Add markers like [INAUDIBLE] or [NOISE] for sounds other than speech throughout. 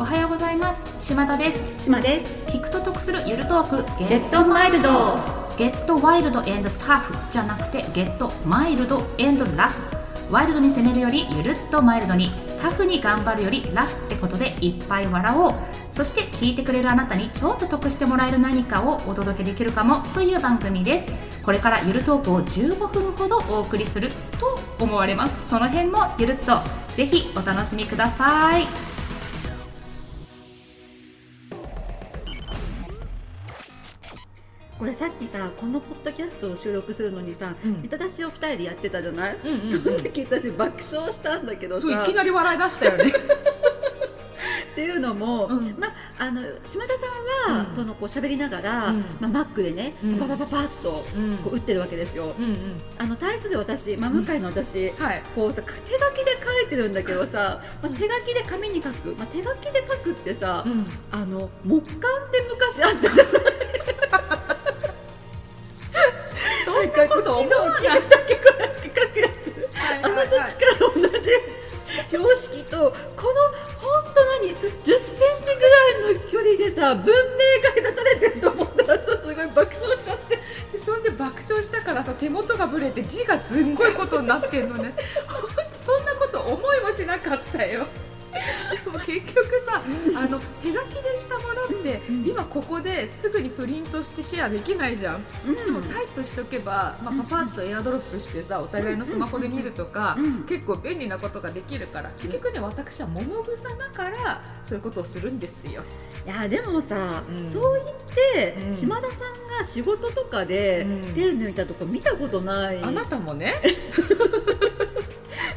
おはようございます。島田です。島です。聞くと得するゆるトーク。ゲットマイルド。ゲットワイルドエンドタフ。じゃなくてゲットマイルドエンドラフ。ワイルドに攻めるよりゆるっとマイルドに。タフに頑張るよりラフってことでいっぱい笑おう。そして聞いてくれるあなたにちょっと得してもらえる何かをお届けできるかも。という番組です。これからゆるトークを15分ほどお送りすると思われます。その辺もゆるっと。ぜひお楽しみくださいこれさっきさこのポッドキャストを収録するのにさ、うん。ネタ出しを2人でやってたじゃない、うんうんうん。その時私爆笑したんだけどさ。そういきなり笑い出したよね。[LAUGHS] っていうのも、うん。まあの島田さんは、うん。そのこう喋りながら、うん。まあ、マックでね、うん。パパパパッとうん。こう打ってるわけですよ、うんうん。あの対する私、まあ、向井の私、はい。こうさ手書きで書いてるんだけどさ、まあ、手書きで紙に書く、まあ、手書きで書くってさ、うん。あの木簡って昔あったじゃない？だけこうやって書くやつあの時から同じ標識とこの本当何10センチぐらいの距離でさ文明が隔たれてると思ったらさすごい爆笑しちゃってでそんで爆笑したからさ手元がぶれて字がすんごいことになってんのねそんなこと思いもしなかったよも結局さあの手書きでしたものって、うん。今ここですぐにプリントしてシェアできないじゃん、でもタイプしとけば、まあ、パパッとエアドロップしてさお互いのスマホで見るとか、うん。結構便利なことができるから結局ね私は物臭だからそういうことをするんですよ。いやでもさ、うん。そう言って、うん。島田さんが仕事とかでうん。手抜いたとこ見たことない、あなたもね、[LAUGHS]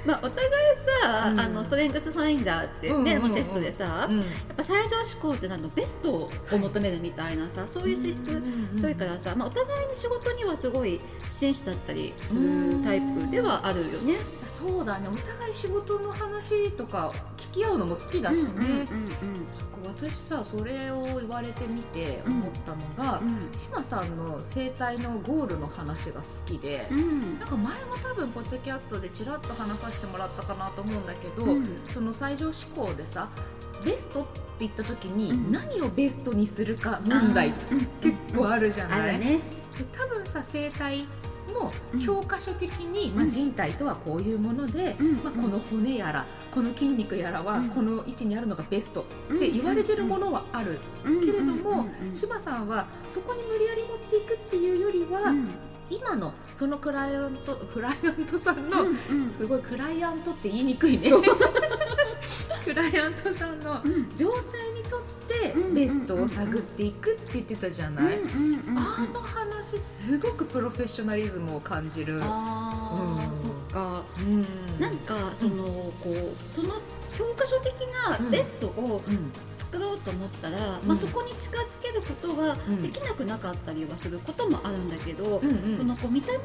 まあ、お互いさ、うん。あのストレングスファインダーってね、うんうんテストでさ、うん。やっぱ最上志向ってなのベストを求めるみたいなさ、そういう資質、それからさ、まあ、お互いに仕事にはすごい真摯だったりするタイプではあるよね。そうだね。お互い仕事の話とか聞き合うのも好きだしね、私さそれを言われてみて思ったのが、うん。志麻さんの生態のゴールの話が好きで、うんうん。なんか前も多分ポッドキャストでちらっと話させてもらったかなと思うんだけど、うん。その最上志向でさベストって言った時に、うん。何をベストにするか問題うん。結構あるじゃない、ね。で多分さ生態もうん。教科書的に、ん。まあ、人体とはこういうもので、うん。まあ、この骨やらこの筋肉やらはうん。この位置にあるのがベストって言われてるものはある、けれども柴さんはそこに無理やり持っていくっていうよりは、今のそのクライアントクライアントさんの、すごいクライアントって言いにくいね。[LAUGHS] クライアントさんの状態にとってうんベストを探っていくって言ってたじゃない、あの話すごくプロフェッショナリズムを感じる。あーうん。そっか。うん。なんかそのこうその教科書的なベストをうん作ろうと思ったら、うん。まあ、そこに近づけることはうん。できなくなかったりはすることもあるんだけど、そのこう見た目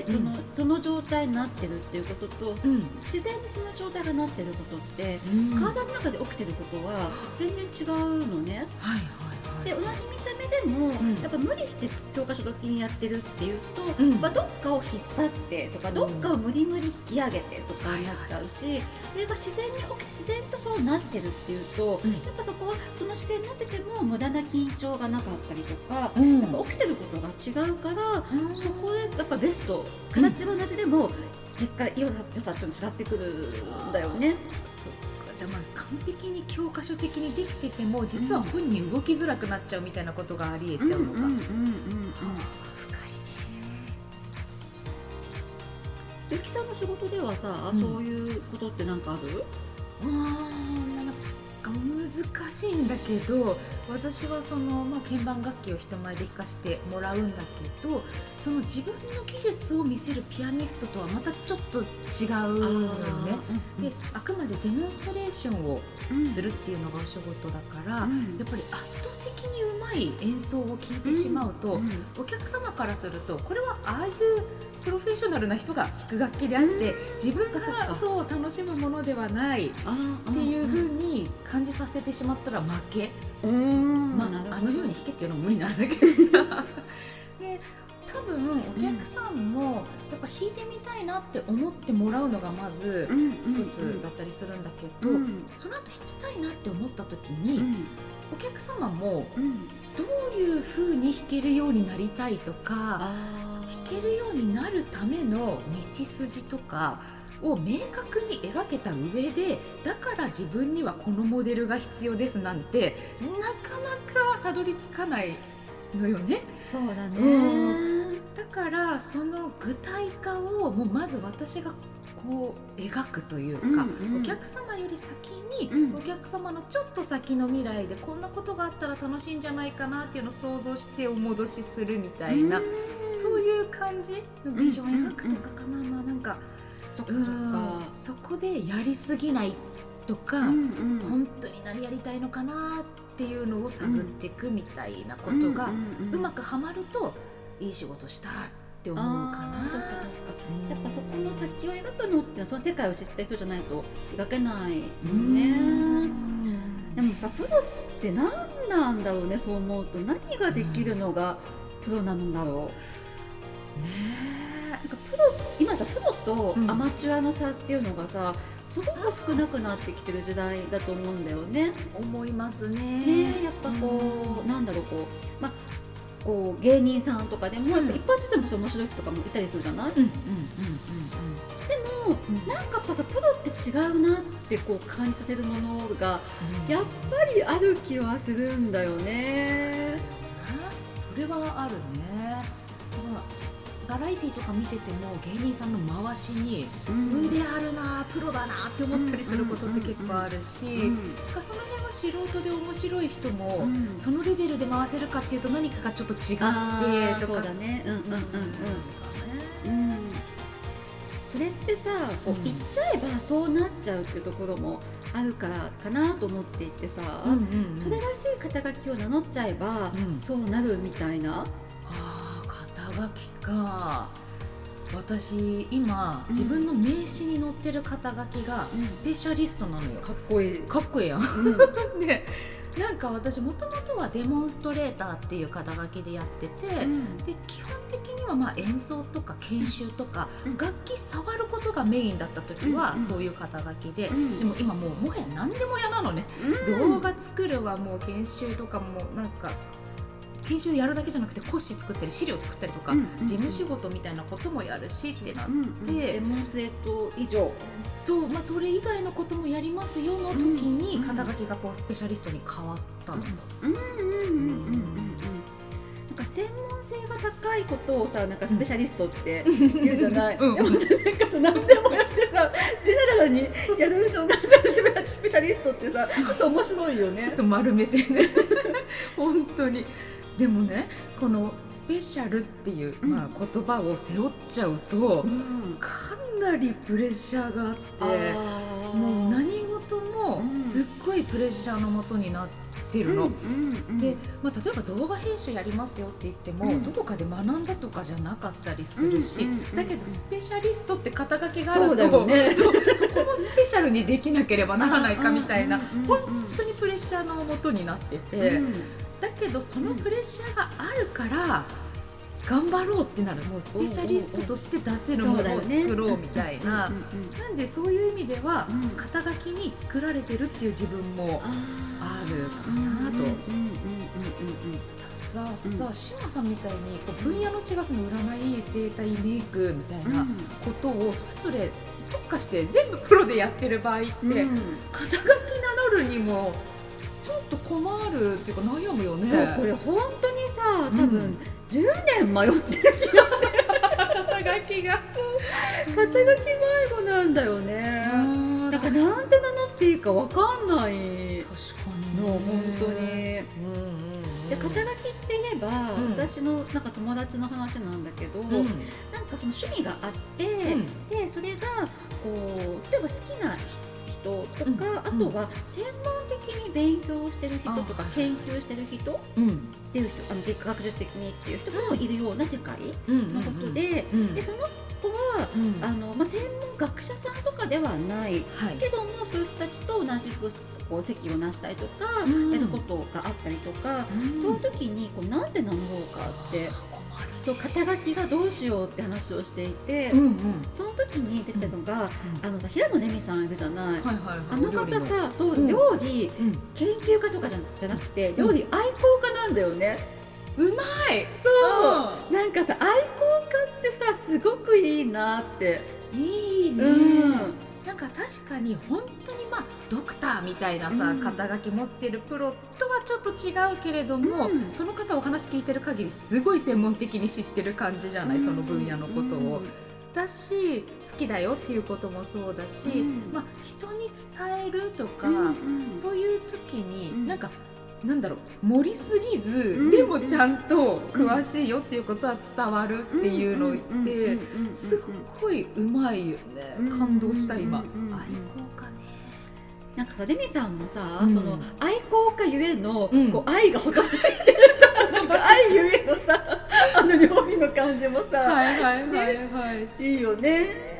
でその,、うん。その状態になってるっていうこととうん。自然にその状態がなってることって、うん。体の中で起きてることは全然違うのね。はいはいはいじ見た目でも、ん。やっぱ無理して教科書的にやってるっていうと、うん。まあ、どっかを引っ張ってとか、うん。どっかを無理無理引き上げてとかになっちゃうし、それが自然に自然とそうなってるっていうと、うん。やっぱそこはその視点になってても無駄な緊張がなかったりとか、うん。やっぱ起きてることが違うから、そこでやっぱベスト形は同じでも、結果良さ良さって違ってくるんだよね。じゃあまあ完璧に教科書的にできてても実は本人動きづらくなっちゃうみたいなことがありえちゃうのか、深いゆきさんの仕事ではさ、うん。そういうことってなんかある？ねうーん難しいんだけど私はその、まあ、鍵盤楽器を人前で弾かせてもらうんだけどその自分の技術を見せるピアニストとはまたちょっと違うのよね。であくまでデモンストレーションをするっていうのがお仕事だから、うん。やっぱり圧倒的にうまい演奏を聴いてしまうと、うんお客様からするとこれはああいうプロフェッショナルな人が弾く楽器であって、自分がそう楽しむものではないっていうふうに感じさせてしまったら負け、うん。まあ、あのように弾けっていうのも無理なんだけどさ。[LAUGHS] で多分お客さんもやっぱ弾いてみたいなって思ってもらうのがまずうん一つだったりするんだけど、うん。その後弾きたいなって思った時に、うん。お客様もうん。どういう風に弾けるようになりたいとかあ弾けるようになるための道筋とかを明確に描けた上でだから自分にはこのモデルが必要ですなんてなかなかたどり着かないのよね。そうだね。うだからその具体化をもうまず私がこう描くというか、うんうん。お客様より先に、うん。お客様のちょっと先の未来でこんなことがあったら楽しいんじゃないかなっていうのを想像してお戻しするみたいな、そういう感じのビジョンを描くとかかな、まあなんかそっかうそこでやりすぎないとか、うんうん。本当に何やりたいのかなっていうのを探っていくみたいなことが、うまくはまるといい仕事したって思うかな。そっかそっか。うん。やっぱそこの先を描くのってその世界を知った人じゃないと描けないうんね。でもさプロって何なんだろうねそう思うと。何ができるのがプロなのだろう、ねなんかプロ今さプロとうん。アマチュアの差っていうのがさすごく少なくなってきてる時代だと思うんだよね。え思いますね。ねやっぱこう、なんだろうこうまあこう芸人さんとかでも、やっぱ一般的でも面白い人とかもいたりするじゃない、うんうんうんでもうんうんなんかやっぱさプロって違うなってこう感じさせるものがうんやっぱりある気はするんだよね。それはあるね。まあバラエティとか見てても芸人さんの回しに腕あるなプロだなって思ったりすることって結構あるし、うんその辺は素人で面白い人も、うん。そのレベルで回せるかっていうと何かがちょっと違ってとあかーそうだね。うんうんうんうん。うんそれってさこううん。言っちゃえばそうなっちゃうっていうところもあるからかなと思っていてさ、うんうんうん。それらしい肩書きを名乗っちゃえば、うん。そうなるみたいな。あー肩書きか私今、うん。自分の名刺に載ってる肩書きがうん。スペシャリストなのよ、かっこいい。かっこいいやん。うん。[LAUGHS] でなんか私もともとはデモンストレーターっていう肩書きでやってて、で基本的にはまあ演奏とか研修とか、うん。楽器触ることがメインだった時はうんうん。そういう肩書きで、うん。でも今もうもはや何でも嫌なのね、うん。動画作るはもう研修とかもなんか研修やるだけじゃなくて講師作ったり資料作ったりとか、事務仕事みたいなこともやるしってなって、うんうんデモンストレート以上。そう、まあ、それ以外のこともやりますよの時にうん肩書きがこうスペシャリストに変わったの。うんうんうんうんうんうん。なんか専門性が高いことをさなんかスペシャリストって言うじゃない。うんでもなんかさ何でもやってさジェネラルにやるのがさスペシャリストってさちょっと面白いよね。ちょっと丸めてね [LAUGHS] 本当にでもねこのスペシャルっていう、うん。まあ、言葉を背負っちゃうと、うん。かなりプレッシャーがあってもう何事もうん。すっごいプレッシャーのもとになってるの。うんうんうん。で、まあ、例えば動画編集やりますよって言っても、うん。どこかで学んだとかじゃなかったりするし、だけどスペシャリストって肩書きがあるとそうだよね。[LAUGHS] そうそこもスペシャルにできなければならないかみたいな、本当にプレッシャーのもとになってて、うんだけどそのプレッシャーがあるから頑張ろうってなる。もうスペシャリストとして出せるものを作ろうみたいな、なんでそういう意味では、うん。肩書きに作られてるっていう自分もああるかーなと。さあさうん。志麻さんみたいにこう分野の違うその占い整体メイクみたいなことをそれぞれ特化して全部プロでやってる場合って、うん。肩書き名乗るにもちょっと困るっていうか悩むよね。そうこれ本当にさ多うん。分10年迷ってる気がして肩書きが肩書き迷子なんだよね。だからなんて名乗っていいかわかんない確かにの本当に。うんうんうん。で肩書きって言えば、うん。私のなんか友達の話なんだけど、うん。なんかその趣味があって、うん。でそれがこう例えば好きな人とか、うん。あとは専門的に勉強してる人とかあ研究してる人っうん。ていう人あの学術的にっていう人もいるような世界うん。のことで,、うん。でその子はうん。あの、まあ、専門学者さんとかではないはい。けどもそういう人たちと同じくこう席をなしたりとか、うん。やることがあったりとか、そういう時にこうなんで名乗ろうかってそう肩書きがどうしようって話をしていて、うんうん。その時に出たのが、あのさ平野レミさんいるじゃない、はいはいはい。あの方さそう、うん。料理うん。研究家とかじゃじゃなくて料理愛好家なんだよね、うまい。そう、なんかさ愛好家ってさすごくいいなって、いいね、うんなんか確かに本当にまあドクターみたいなさ、うん。肩書き持ってるプロとはちょっと違うけれども、うん。その方お話聞いてる限りすごい専門的に知ってる感じじゃない、その分野のことを。だし好きだよっていうこともそうだし、うん。まあ、人に伝えるとか、そういう時に、うん。なんかなんだろう盛りすぎず、うんでもちゃんと詳しいよっていうことは伝わるっていうのを言って、すごいうまいよね、うん感動した今、うんうんうん愛好家ねなんかさレミさんもさ、うんその愛好家ゆえの、うんこう愛がほとばしってるさ愛ゆえのさあの料理の感じもさ、はいはいはいはい、いいよね。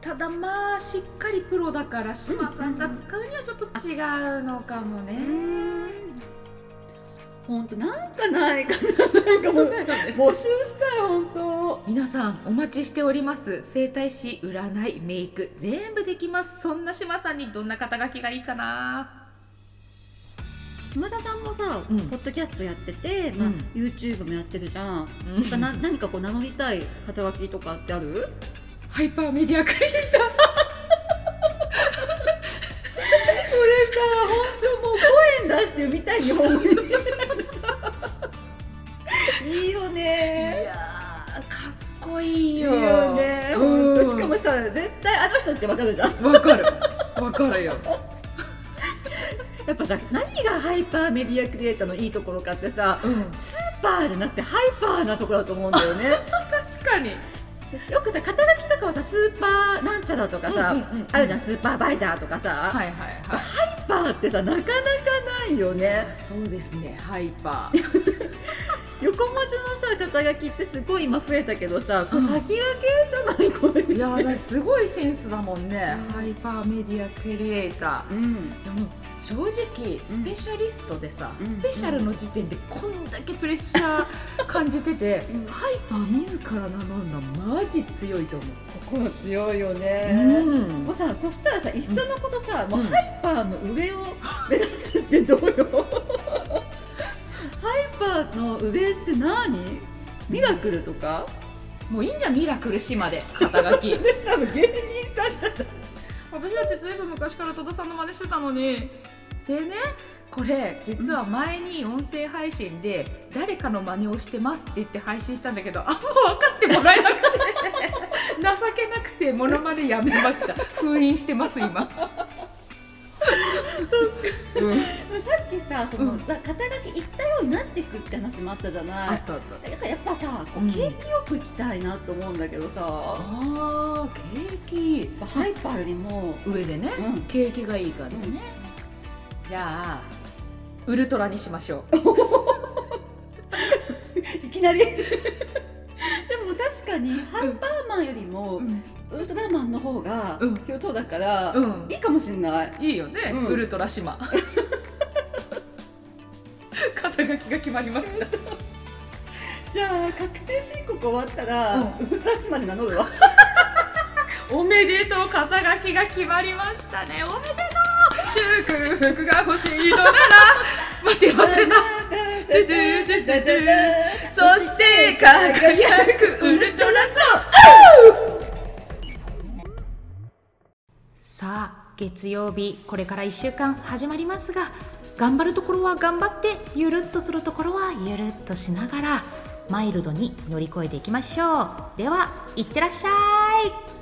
ただまあしっかりプロだから島さんが使うにはちょっと違うのかもね、本当なんかないかななんかもう募集したい本当。皆さんお待ちしております。整体師占いメイク。全部できます。そんな島さんにどんな肩書きがいいかな。島田さんもさ、うん。ポッドキャストやってて、まあうん YouTube もやってるじゃん。うん。な何かこう名乗りたい肩書きとかってある？ハイパーメディアクリエイタこ出してみたい日本語に。いいよーね。いやーかっこいいいいよよね。うんしかもさ絶対あの人ってわかるじゃん。わかるわかるよやっぱさ何がハイパーメディアクリエイターのいいところかってさうんスーパーじゃなくてハイパーなところだと思うんだよね [LAUGHS] 確かによくさ肩書きとかはさスーパーなんちゃらとかさ、うんうんあるじゃんスーパーバイザーとかさ、はいはいはい。ハイパーってさなかなかないよね。そうですねハイパー [LAUGHS] 横文字のさ肩書きってすごい今増えたけどさ、これうん先駆けじゃない？これ。いやーすごいセンスだもんね、うん。ハイパーメディアクリエイター。うん。でも正直スペシャリストでさ、うん。スペシャルの時点でこんだけプレッシャー感じてて、うん。ハイパー自ら名乗るのはマジ強いと思う、心強いよね、うん。もうさそしたらさいっそのことさ、もううんハイパーの上を目指すってどうよ？ーの上って何？ミラクルとか、もういいんじゃんミラクル島で肩書き。[LAUGHS] それ多分芸人さんじゃない。私だってずいぶん昔から戸田さんの真似してたのに。でねこれ実は前に音声配信で誰かの真似をしてますって言って配信したんだけどあんま分かってもらえなくて。[LAUGHS] 情けなくてモノマネやめました。封印してます今。うんさっきさその、うん。肩書き言ったようになっていくって話もあったじゃない。あったあった。だからやっぱさこううん景気よくいきたいなと思うんだけどさ、やっあーケーキぱハイパーよりも、上でね、うん。景気がいい感じね、じゃあウルトラにしましょう。[LAUGHS] いきなり。[LAUGHS] でも確かにハイパーマンよりも、うんウルトラマンの方がうん。強そうだから、うん。いいかもしれない。いいよね、うん。ウルトラ島。[LAUGHS] 肩書きが決まりました。[LAUGHS] じゃあ確定申告終わったら、うん。ウルトラ島で名乗るわ。[LAUGHS] おめでとう肩書きが決まりましたね。おめでとう。祝福が欲しいのなら待って忘れたそして輝くウルトラソウさあ月曜日これから1週間始まりますが頑張るところは頑張ってゆるっとするところはゆるっとしながらマイルドに乗り越えていきましょう。ではいってらっしゃい。